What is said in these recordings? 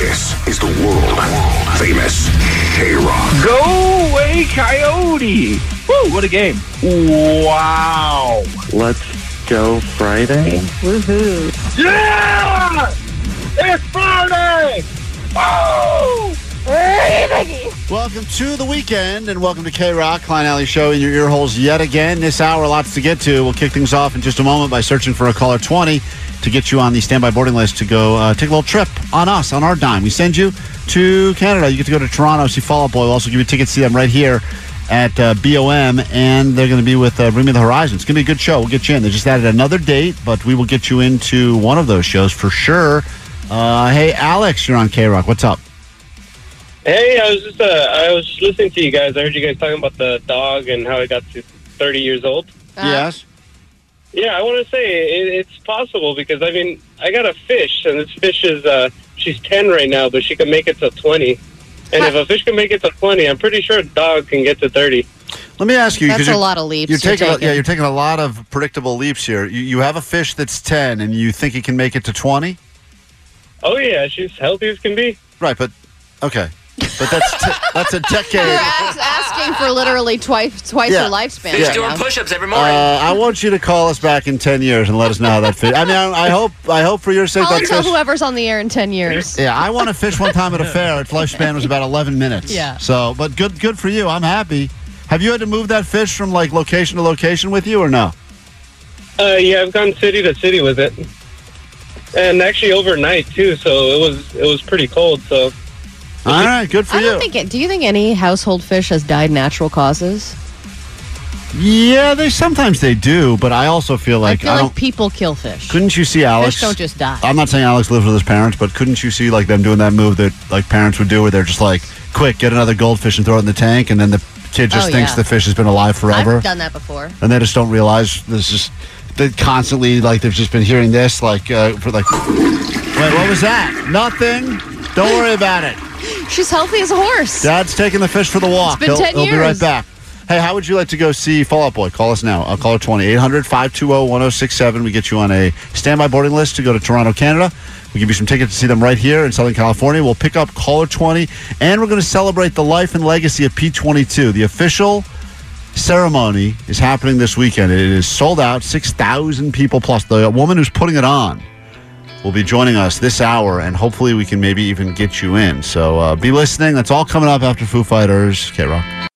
This is the world famous KROQ. Go away, Coyote! Woo, what a game. Wow. Let's go Friday. Yeah! It's Friday! Woo! Welcome to the weekend and welcome to KROQ, Klein Alley Show in your ear holes yet again. This hour, lots to get to. We'll kick things off in just a moment by searching for a caller 20 to get you on the standby boarding list to go uh, take a little trip on us, on our dime. We send you to Canada. You get to go to Toronto, see Fall Out Boy. We'll also give you tickets to them right here at uh, BOM, and they're going to be with uh, Bring Me the Horizon. It's going to be a good show. We'll get you in. They just added another date, but we will get you into one of those shows for sure. Uh, hey, Alex, you're on KROQ. What's up? Hey, I was just uh, I was listening to you guys. I heard you guys talking about the dog and how it got to 30 years old. yes. Yeah, I want to say it, it's possible because I mean I got a fish and this fish is uh, she's 10 right now, but she can make it to 20. And if a fish can make it to 20, I'm pretty sure a dog can get to 30. Let me ask you. That's a you're- lot of leaps You're you're taking, a, yeah, you're taking a lot of predictable leaps here. You, you have a fish that's ten, and you think he can make it to 20? Oh yeah, she's healthy as can be. right? But okay, but that's t- that's a You're decade. ask, asking for literally twice twice Yeah. her lifespan. Yeah. right doing now. push-ups every Uh, morning. I want you to call us back in ten years and let us know how that fish. I mean, I, I hope I hope for your sake I'll that tell fish. whoever's on the air in 10 years. Yeah, I won a fish one time at a fair. Its lifespan was about eleven minutes. Yeah. So, but good good for you. I'm happy. Have you had to move that fish from like location to location with you or no? Uh, yeah, I've gone city to city with it, and actually overnight too. So it was it was pretty cold. So All right, good for I you. don't think it. Do you think any household fish has died natural causes? yeah, they sometimes they do, but I also feel like I feel I like don't. people kill fish. Couldn't you see Alex? Fish don't just die. I'm not saying Alex lives with his parents, but couldn't you see like them doing that move that like parents would do, where they're just like, "Quick, get another goldfish and throw it in the tank," and then the kid just Oh, thinks yeah. the fish has been alive forever, I've done that before. and they just don't realize this is they constantly like they've just been hearing this like uh, for like. Wait, what was that? Nothing. Don't worry about it. She's healthy as a horse. Dad's taking the fish for the walk. been he'll 10 he'll be right back. Hey, how would you like to go see Fall Out Boy? Call us now. I'll call her 20 800 520 1067. We get you on a standby boarding list to go to Toronto, Canada. We give you some tickets to see them right here in Southern California. We'll pick up caller 20, and we're going to celebrate the life and legacy of P22. The official ceremony is happening this weekend. It is sold out, 6,000 people plus. The woman who's putting it on will be joining us this hour, and hopefully we can maybe even get you in. So uh, be listening. That's all coming up after Foo Fighters. KROQ.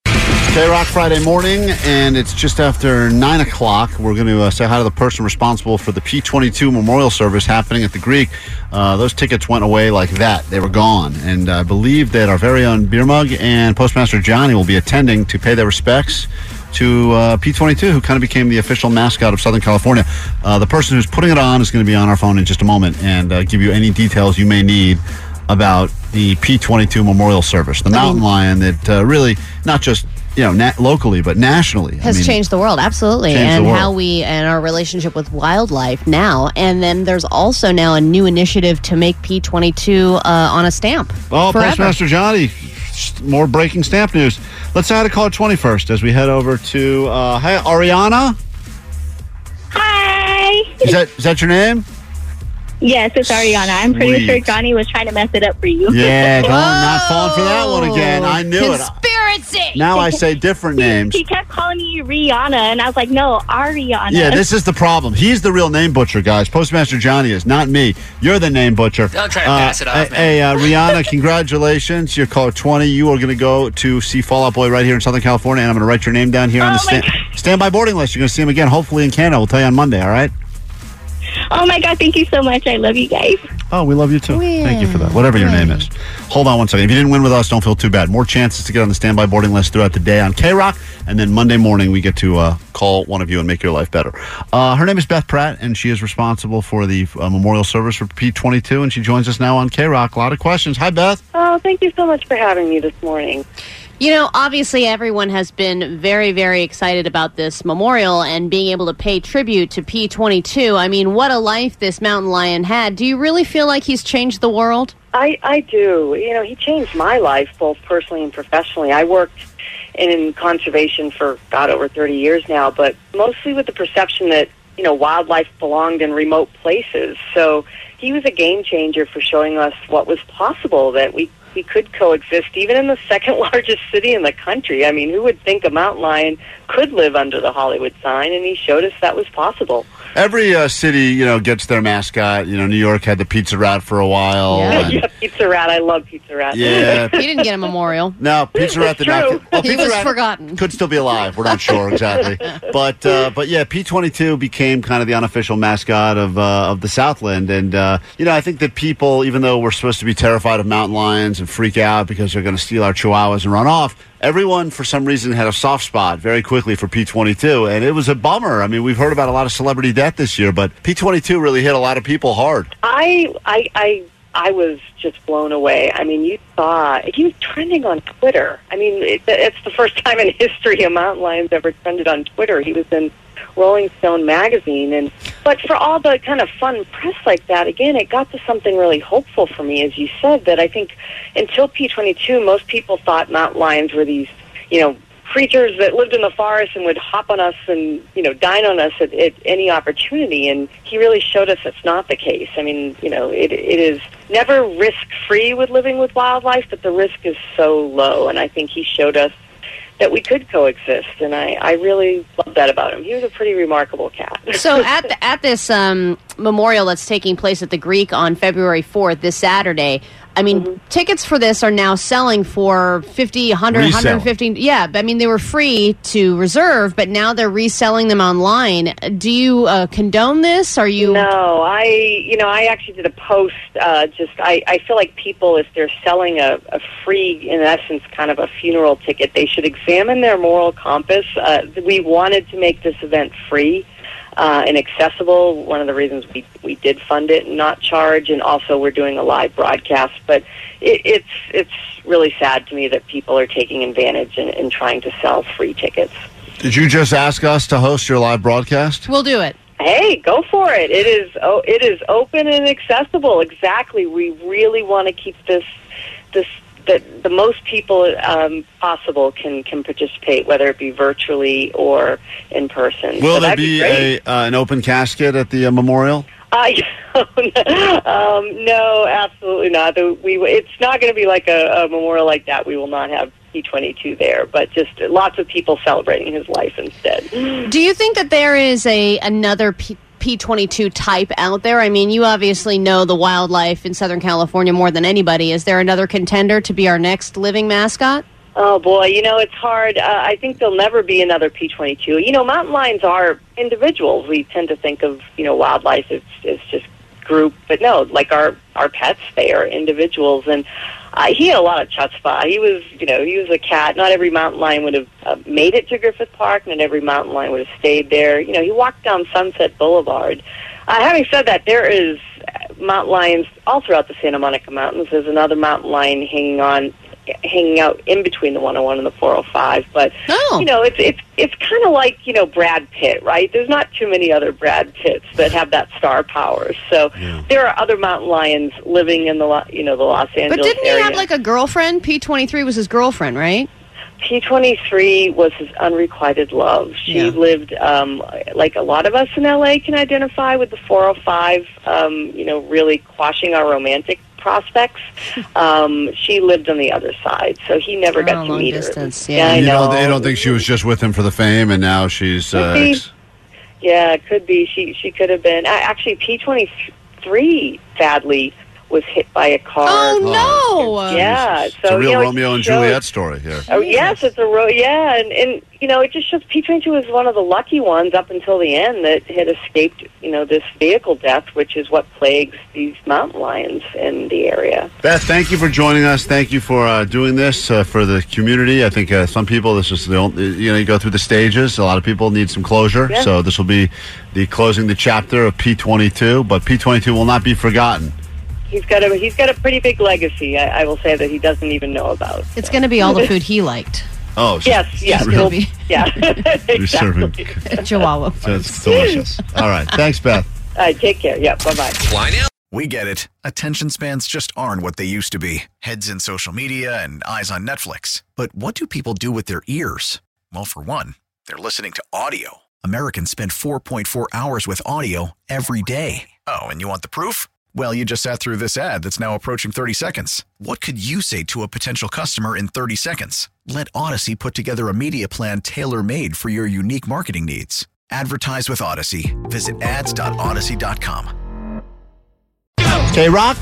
K Rock Friday morning, and it's just after 9 o'clock. We're going to uh, say hi to the person responsible for the P22 memorial service happening at the Greek. Uh, those tickets went away like that. They were gone. And I believe that our very own Beer Mug and Postmaster Johnny will be attending to pay their respects to uh, P22, who kind of became the official mascot of Southern California. Uh, the person who's putting it on is going to be on our phone in just a moment and uh, give you any details you may need about the P22 memorial service, the mountain lion that uh, really not just you know na- locally but nationally has I mean, changed the world absolutely and world. how we and our relationship with wildlife now and then there's also now a new initiative to make p22 uh, on a stamp Oh, forever. Postmaster Johnny, more breaking stamp news. Let's add a call 21st as we head over to uh, hey Ariana. Hi. Is that is that your name? Yes, it's Ariana. I'm pretty Sweet. sure Johnny was trying to mess it up for you. Yeah, don't not falling for that one again. I knew it. Currency. Now I say different names. He kept calling me Rihanna, and I was like, no, Ariana. Yeah, this is the problem. He's the real name butcher, guys. Postmaster Johnny is, not me. You're the name butcher. Don't try to pass it off, Hey, hey, uh, Rihanna, congratulations. You're caller 20. You are going to go to see Fall Out Boy right here in Southern California, and I'm going to write your name down here on the Oh, my sta- standby boarding list. You're going to see him again, hopefully in Canada. We'll tell you on Monday, all right? Oh my God, thank you so much. I love you guys. Oh, we love you too. Thank you for that. Whatever your name is. Hold on one second. If you didn't win with us, don't feel too bad. More chances to get on the standby boarding list throughout the day on KROQ, and then Monday morning we get to uh, call one of you and make your life better. Uh, her name is Beth Pratt, and she is responsible for the uh, memorial service for P22, and she joins us now on KROQ. A lot of questions. Hi, Beth. Oh, thank you so much for having me this morning. You know, obviously, everyone has been very, very excited about this memorial and being able to pay tribute to P22. I mean, what a life this mountain lion had. Do you really feel like he's changed the world? I, I do. You know, he changed my life both personally and professionally. I worked in conservation for God over 30 years now, but mostly with the perception that, you know, wildlife belonged in remote places. So he was a game changer for showing us what was possible, that we, we could coexist even in the second largest city in the country. I mean, who would think a mountain lion could live under the Hollywood sign? And he showed us that was possible. Every uh, city, you know, gets their mascot. You know, New York had the Pizza Rat for a while. and- yeah, Pizza Rat. I love Pizza Rat. Yeah. He didn't get a memorial. No, Pizza Rat did not. true. Well, He Pizza was Rat forgotten. Could still be alive. We're not sure exactly. but uh, but yeah, P twenty two became kind of the unofficial mascot of uh, of the Southland, and uh, you know I think that people, even though we're supposed to be terrified of mountain lions and freak out because they're going to steal our chihuahuas and run off. Everyone, for some reason, had a soft spot very quickly for P22, and it was a bummer. I mean, we've heard about a lot of celebrity death this year, but P22 really hit a lot of people hard. I, I, I, I was just blown away. I mean, you saw he was trending on Twitter. I mean, it, it's the first time in history a mountain lion's ever trended on Twitter. He was in Rolling Stone magazine, and but for all the kind of fun press like that, again, it got to something really hopeful for me, as you said. That I think until P22, most people thought mountain lions were these, you know. Creatures that lived in the forest and would hop on us and you know dine on us at, at any opportunity, and he really showed us that's not the case. I mean, you know, it it is never risk free with living with wildlife, but the risk is so low, and I think he showed us that we could coexist, and I I really love that about him. He was a pretty remarkable cat. So at the, at this um, memorial that's taking place at the Greek on February 4th, this Saturday, I mean, tickets for this are now selling for 50, 100, Resale. 150. Yeah, I mean, they were free to reserve, but now they're reselling them online. Do you uh, condone this? Are you? No, I you know I actually did a post. Uh, just I I feel like people if they're selling a, a free in essence kind of a funeral ticket, they should examine their moral compass. Uh, we wanted to make this event free. Uh, and accessible. One of the reasons we we did fund it and not charge, and also we're doing a live broadcast. But it, it's it's really sad to me that people are taking advantage and, and trying to sell free tickets. Did you just ask us to host your live broadcast? We'll do it. Hey, go for it. It is oh, it is open and accessible. Exactly. We really want to keep this this that the most people um, possible can can participate, whether it be virtually or in person. Will So there that'd be a uh, an open casket at the uh, memorial? Uh, um, no, absolutely not. The- We it's not going to be like a, a memorial like that. We will not have P22 there, but just lots of people celebrating his life instead. Do you think that there is a another P- P22 type out there? I mean, you obviously know the wildlife in Southern California more than anybody. Is there another contender to be our next living mascot? Oh boy, you know it's hard. Uh, I think there'll never be another P22. You know, mountain lions are individuals. We tend to think of you know wildlife as, as just group, but no, like our our pets, they are individuals. And he had a lot of chutzpah. He was, you know, he was a cat. Not every mountain lion would have uh, made it to Griffith Park. Not every mountain lion would have stayed there. You know, he walked down Sunset Boulevard. Uh, having said that, there is uh, mountain lions all throughout the Santa Monica Mountains. There's another mountain lion hanging on hanging out in between the 101 and the 405 but Oh. you know it's it's it's kind of like you know Brad Pitt right there's not too many other Brad Pitts that have that star power so there are other mountain lions living in the Lo- you know the Los Angeles But didn't he area have like a girlfriend? P23 was his girlfriend, right? P23 was his unrequited love. She Yeah. lived, um, like a lot of us in LA can identify with the 405, um, you know, really quashing our romantic prospects. Um, she lived on the other side, so he never Oh, got to long meet distance, her. yeah. I you know. know, they don't think she was just with him for the fame, and now she's. Uh, ex- Yeah, it could be. She she could have been. a- Actually, P23 sadly was hit by a car. Oh, no. Yeah, it's so a real you know, Romeo and shows- Juliet story here. Oh yes, it's a ro- yeah, and and you know it just shows P twenty two was one of the lucky ones up until the end that had escaped you know this vehicle death, which is what plagues these mountain lions in the area. Beth, thank you for joining us. Thank you for uh, doing this uh, for the community. I think uh, some people, this is the only, you know, you go through the stages. A lot of people need some closure. Yeah. So this will be the closing the chapter of P22, but P22 will not be forgotten. He's got a he's got a pretty big legacy. I, I will say that he doesn't even know about. It's going to be all the food he liked. Oh, so Yes, yes, It's gonna be yeah, you're serving. exactly. Chihuahua. That's delicious. All right. Thanks, Beth. All right, take care. Yeah, bye bye. Why now? We get it. Attention spans just aren't what they used to be heads in social media and eyes on Netflix. But what do people do with their ears? Well, for one, they're listening to audio. Americans spend 4.4 hours with audio every day. Oh, and you want the proof? Well, you just sat through this ad that's now approaching 30 seconds. What could you say to a potential customer in 30 seconds? Let Audacy put together a media plan tailor made for your unique marketing needs. Advertise with Audacy. Visit ads.audacy.com. K Rock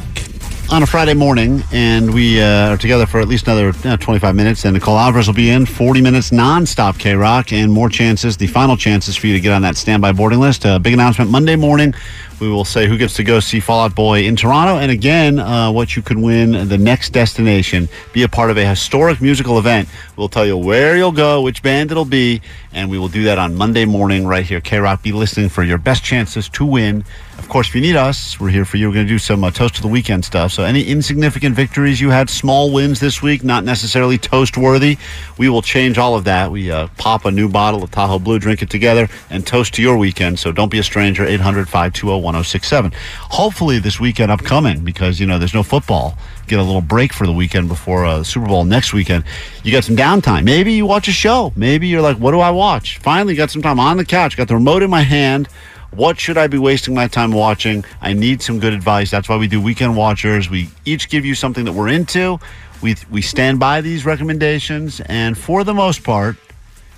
on a Friday morning, and we uh, are together for at least another uh, 25 minutes. And Nicole Alvarez will be in 40 minutes nonstop KROQ, and more chances, the final chances for you to get on that standby boarding list. Uh, big announcement Monday morning. We will say who gets to go see Fall Out Boy in Toronto, and again, uh, what you could win the next destination. Be a part of a historic musical event. We'll tell you where you'll go, which band it'll be, and we will do that on Monday morning right here. KROQ, be listening for your best chances to win. Of course, if you need us, we're here for you. We're going to do some uh, toast of the weekend stuff. So, any insignificant victories you had, small wins this week, not necessarily toast worthy, we will change all of that. We uh, pop a new bottle of Tahoe Blue, drink it together, and toast to your weekend. So, don't be a stranger. 800 520 1067. Hopefully, this weekend upcoming, because, you know, there's no football. Get a little break for the weekend before uh, Super Bowl next weekend. You got some downtime. Maybe you watch a show. Maybe you're like, what do I watch? Finally, got some time on the couch, got the remote in my hand. What should I be wasting my time watching? I need some good advice. That's why we do Weekend Watchers. We each give you something that we're into. We, we stand by these recommendations. And for the most part,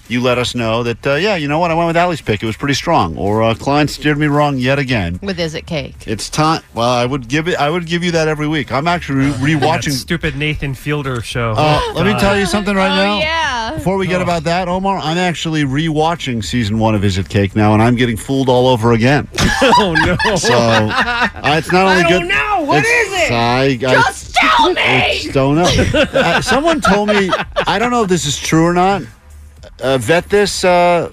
you let us know that, uh, yeah, you know what? I went with Allie's pick. It was pretty strong. Or uh, Klein steered me wrong yet again. With Is It Cake? It's time. Well, I would give it. I would give you that every week. I'm actually re- That rewatching. stupid Nathan Fielder show. Uh, let me tell you something right now. Oh, yeah. Before we get about that, Omar, I'm actually rewatching season one of Is It Cake now, and I'm getting fooled all over again. oh no! So uh, it's not only I good. don't know. What it? I, I, Just tell me! I don't know. uh, someone told me. I don't know if this is true or not. Uh, vet this, uh,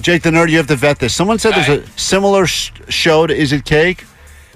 Jake the nerd. You have to vet this. Someone said there's a similar sh- show to Is It Cake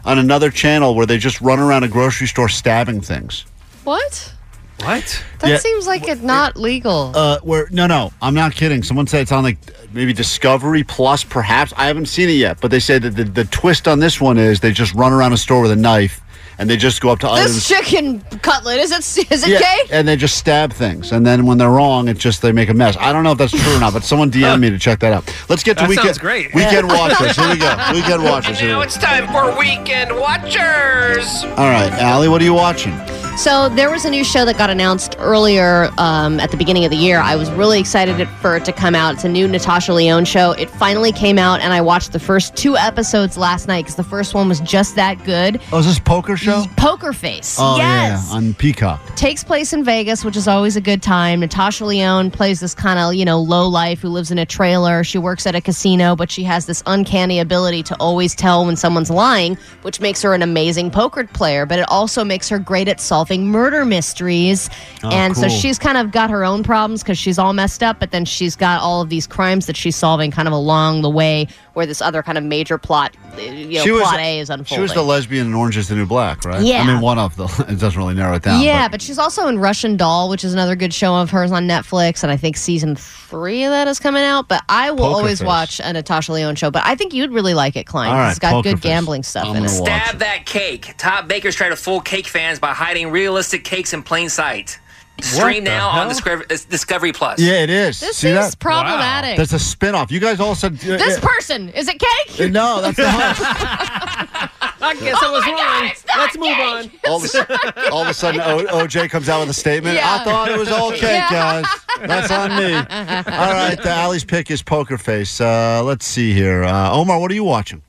on another channel where they just run around a grocery store stabbing things. What? What? That Yeah. seems like it's not legal. Uh, where no, no, I'm not kidding. Someone said it's on like maybe Discovery Plus, perhaps. I haven't seen it yet, but they say that the, the twist on this one is they just run around a store with a knife and they just go up to items. this chicken cutlet is it is it Yeah, cake? and they just stab things, and then when they're wrong, it's just they make a mess. I don't know if that's true or not, but someone DM me to check that out. Let's get to That weekend. sounds great. Weekend watchers. Here we go. Weekend watchers. Here we Now it's time for Weekend Watchers. All right, Allie, what are you watching? So there was a new show that got announced earlier um, at the beginning of the year. I was really excited for it to come out. It's a new Natasha Lyonne show. It finally came out, and I watched the first two episodes last night because the first one was just that good. Oh, is this poker show? Poker Face. Oh yes. yeah, on Peacock. takes place in Vegas, which is always a good time. Natasha Lyonne plays this kind of, you know, low life who lives in a trailer. She works at a casino, but she has this uncanny ability to always tell when someone's lying, which makes her an amazing poker player, but it also makes her great at solving murder mysteries. and so she's kind of got her own problems because she's all messed up, but then she's got all of these crimes that she's solving kind of along the way where this other kind of major plot, uh, you know, plot A is unfolding. She was the lesbian in Orange is the New Black, right? Yeah. I mean, one of the. It doesn't really narrow it down. Yeah, but- but she's also in Russian Doll, which is another good show of hers on Netflix, and I think season three of that is coming out. But I will Poker always Face. watch a Natasha Lyonne show. But I think you'd really like it, Klein. All 'cause right, it's got Poker good Face. gambling stuff I'm in it. Stab that cake. Top bakers try to fool cake fans by hiding realistic cakes in plain sight. Stream the now on hell? Discovery, uh, Discovery Plus. Yeah, it is. This See is that? problematic. There's a spin-off. You guys all said uh, This uh, person is it cake? No, that's the I guess I Oh was wrong. Let's move on. all, of a, all of a sudden, o- OJ comes out with a statement. Yeah. I thought it was all cake, Yeah. guys. That's on me. All right, the Allie's pick is Poker Face. Uh, let's see here. Uh, Omar, what are you watching?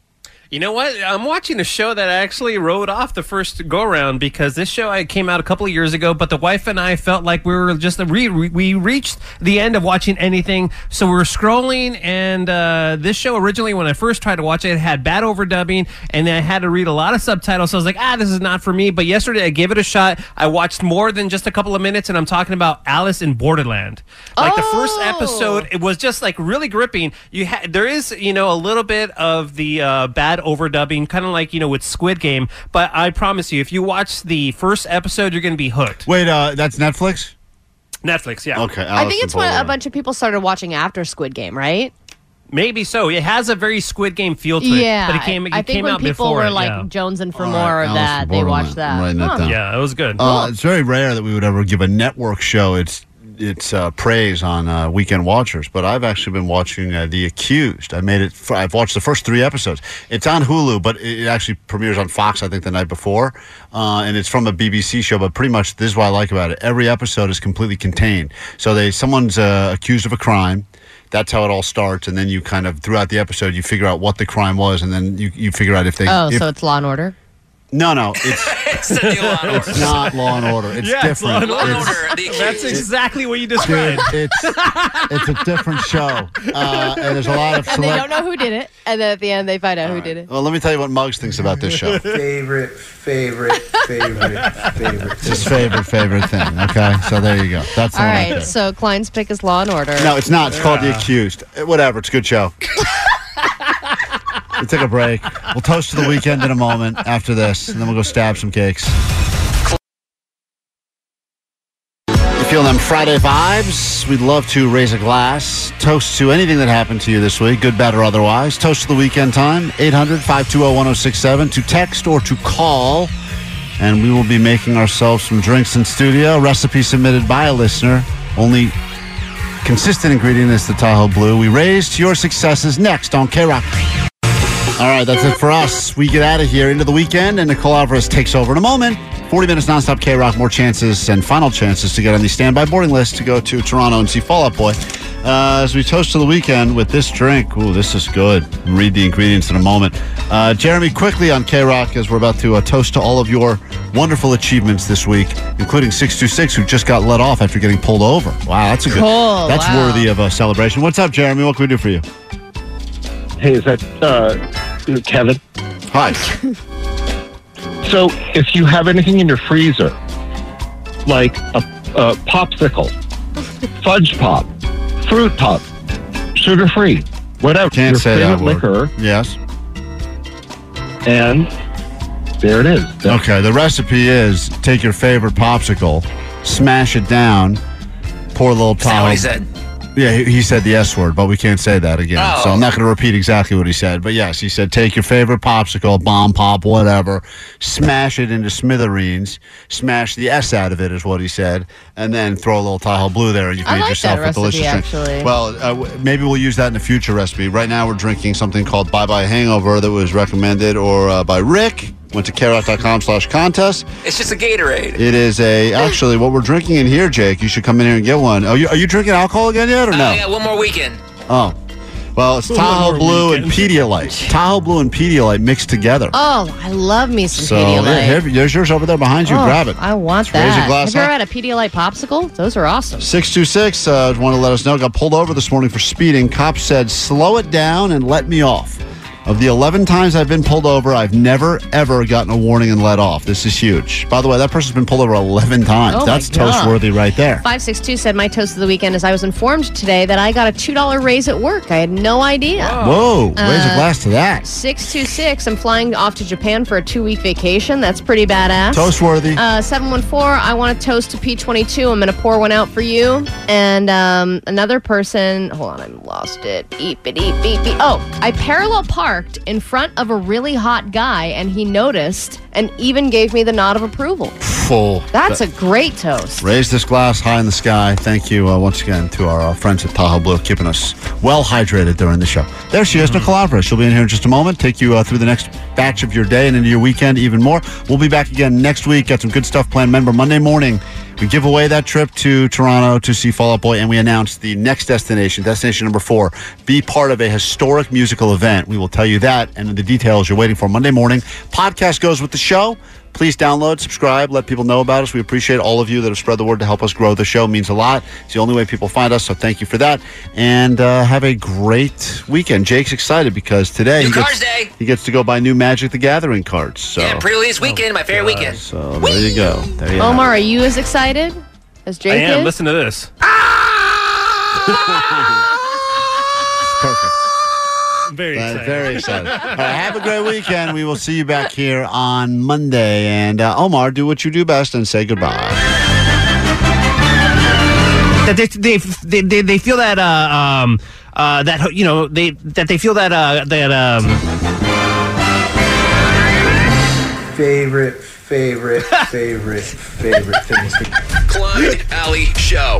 You know what? I'm watching a show that I actually wrote off the first go around because this show I came out a couple of years ago, but the wife and I felt like we were just re- we reached the end of watching anything, so we were scrolling. And uh, this show originally, when I first tried to watch it, it had bad overdubbing, and I had to read a lot of subtitles. So I was like, ah, this is not for me. But yesterday I gave it a shot. I watched more than just a couple of minutes, and I'm talking about Alice in Borderland. Like the first episode, it was just like really gripping. You ha- there is you know a little bit of the uh, bad overdubbing, kind of like you know with Squid Game. But I promise you, if you watch the first episode, you're going to be hooked. Wait, uh, that's Netflix? Netflix, yeah. Okay. I think it's what a bunch of people started watching after Squid Game, right? Maybe so. It has a very Squid Game feel to it. Yeah, but it came. It I think came when out people before were it, like yeah. and for more right, of that, they watched that. I'm that Huh. down. Yeah, it was good. Uh, it's very rare that we would ever give a network show its its uh, praise on uh, Weekend Watchers, but I've actually been watching uh, The Accused. I made it. f I've watched the first three episodes. It's on Hulu, but it actually premieres on Fox. I think the night before, uh, and it's from a BBC show. But pretty much, this is what I like about it. Every episode is completely contained. So they someone's uh, accused of a crime. That's how it all starts, and then you kind of throughout the episode you figure out what the crime was, and then you, you figure out if they. Oh, if, so it's Law and Order. No, no, it's it's the new Law and Order. it's not Law and Order. It's Yeah, it's Law different. and It's- Order, the That's exactly what you Dude, described. it's it's a different show, uh, and there's a lot of And they don't know who did it, and then at the end they find out who did it. Well, let me tell you what Muggs thinks about this show. Favorite, favorite, favorite, favorite. It's his favorite favorite thing. Okay, so there you go. That's the All one I right, picked. so Klein's pick is Law and Order. No, it's not. It's called The Accused. Whatever. It's a good show. we'll take a break. We'll toast to the weekend in a moment after this, and then we'll go stab some cakes. You feel them Friday vibes? We'd love to raise a glass, toast to anything that happened to you this week, good, bad, or otherwise. Toast to the weekend time, 800 520 1067, to text or to call. And we will be making ourselves some drinks in studio. Recipe submitted by a listener. Only consistent ingredient is the Tahoe Blue. We raise to your successes next on KROQ. All right, that's it for us. We get out of here into the weekend, and Nicole Alvarez takes over in a moment. 40 minutes nonstop KROQ, more chances and final chances to get on the standby boarding list to go to Toronto and see Fall Out Boy. Uh, as we toast to the weekend with this drink. Ooh, this is good. Read the ingredients in a moment. Uh, Jeremy, quickly on KROQ, as we're about to uh, toast to all of your wonderful achievements this week, including 626, who just got let off after getting pulled over. Wow, that's a good. Cool, That's wow. worthy of a celebration. What's up, Jeremy? What can we do for you? Hey, is that uh, Kevin? Hi. So, if you have anything in your freezer, like a, a popsicle, fudge pop, fruit pop, sugar free, whatever, Can't your say that favorite word. liquor, Yes. and there it is. That's Okay, the recipe is take your favorite popsicle, smash it down, pour a little Is that what he said? Yeah, he, he said the S word, but we can't say that again. Oh. So I'm not going to repeat exactly what he said. But yes, he said take your favorite popsicle, bomb pop, whatever, smash it into smithereens, smash the S out of it, is what he said, and then throw a little Tahoe Blue there, and you've I made like yourself a delicious recipe, drink. actually. Well, uh, w- maybe we'll use that in a future recipe. Right now, we're drinking something called Bye Bye Hangover that was recommended or uh, by Rick. Went to KROQ.com slash contest. It's just a Gatorade. It is a actually what we're drinking in here, Jake. You should come in here and get one. Are you are you drinking alcohol again yet or Uh, no? I got one more weekend. Oh, well, it's Tahoe more Blue and weekend. Pedialyte. Tahoe Blue and Pedialyte mixed together. Oh, I love me some so Pedialyte. there, here- there's yours over there behind you. Oh, Grab it. I want Let's raise a that. glass Have you ever up. had a Pedialyte popsicle? Those are awesome. 626 uh, want to let us know. Got pulled over this morning for speeding. Cops said, slow it down and let me off. Of the 11 times I've been pulled over, I've never, ever gotten a warning and let off. This is huge. By the way, that person's been pulled over 11 times. Oh, That's toast worthy right there. 562 said, My toast of the weekend is I was informed today that I got a $2 raise at work. I had no idea. Whoa, raise a Uh, glass to that. 626, I'm flying off to Japan for a two week vacation. That's pretty badass. Toast worthy. Uh, 714, I want to toast to P22. I'm going to pour one out for you. And um, another person, hold on, I lost it. Eep, it, eep, beep, beep. Oh, I parallel park parked in front of a really hot guy and he noticed and even gave me the nod of approval. Full. That's a great toast. Raise this glass high in the sky. Thank you uh, once again to our uh, friends at Tahoe Blue, keeping us well hydrated during the show. There she is, Nicole Alvarez. She'll be in here in just a moment, take you uh, through the next batch of your day and into your weekend even more. We'll be back again next week. Got some good stuff planned. Remember, Monday morning, we give away that trip to Toronto to see Fall Out Boy, and we announce the next destination, destination number four. Be part of a historic musical event. We will tell you that and the details you're waiting for Monday morning. Podcast goes with the show. Please download, subscribe, let people know about us. We appreciate all of you that have spread the word to help us grow the show. It means a lot. It's the only way people find us, so thank you for that. And uh, have a great weekend. Jake's excited because today New he, Cards gets, Day. he gets to go buy new Magic the Gathering cards. So, Yeah, pre-release weekend, my favorite weekend. so there you go. There you have Omar, are you as excited as Jake I am. is? Listen to this. Perfect. Very Uh, excited. very excited. All right, have a great weekend. We will see you back here on Monday. And uh, Omar, do what you do best and say goodbye. that they they they, they, they feel that uh, um uh that you know they that they feel that uh that um Favorite, favorite, favorite, favorite things to Klein Alley Show.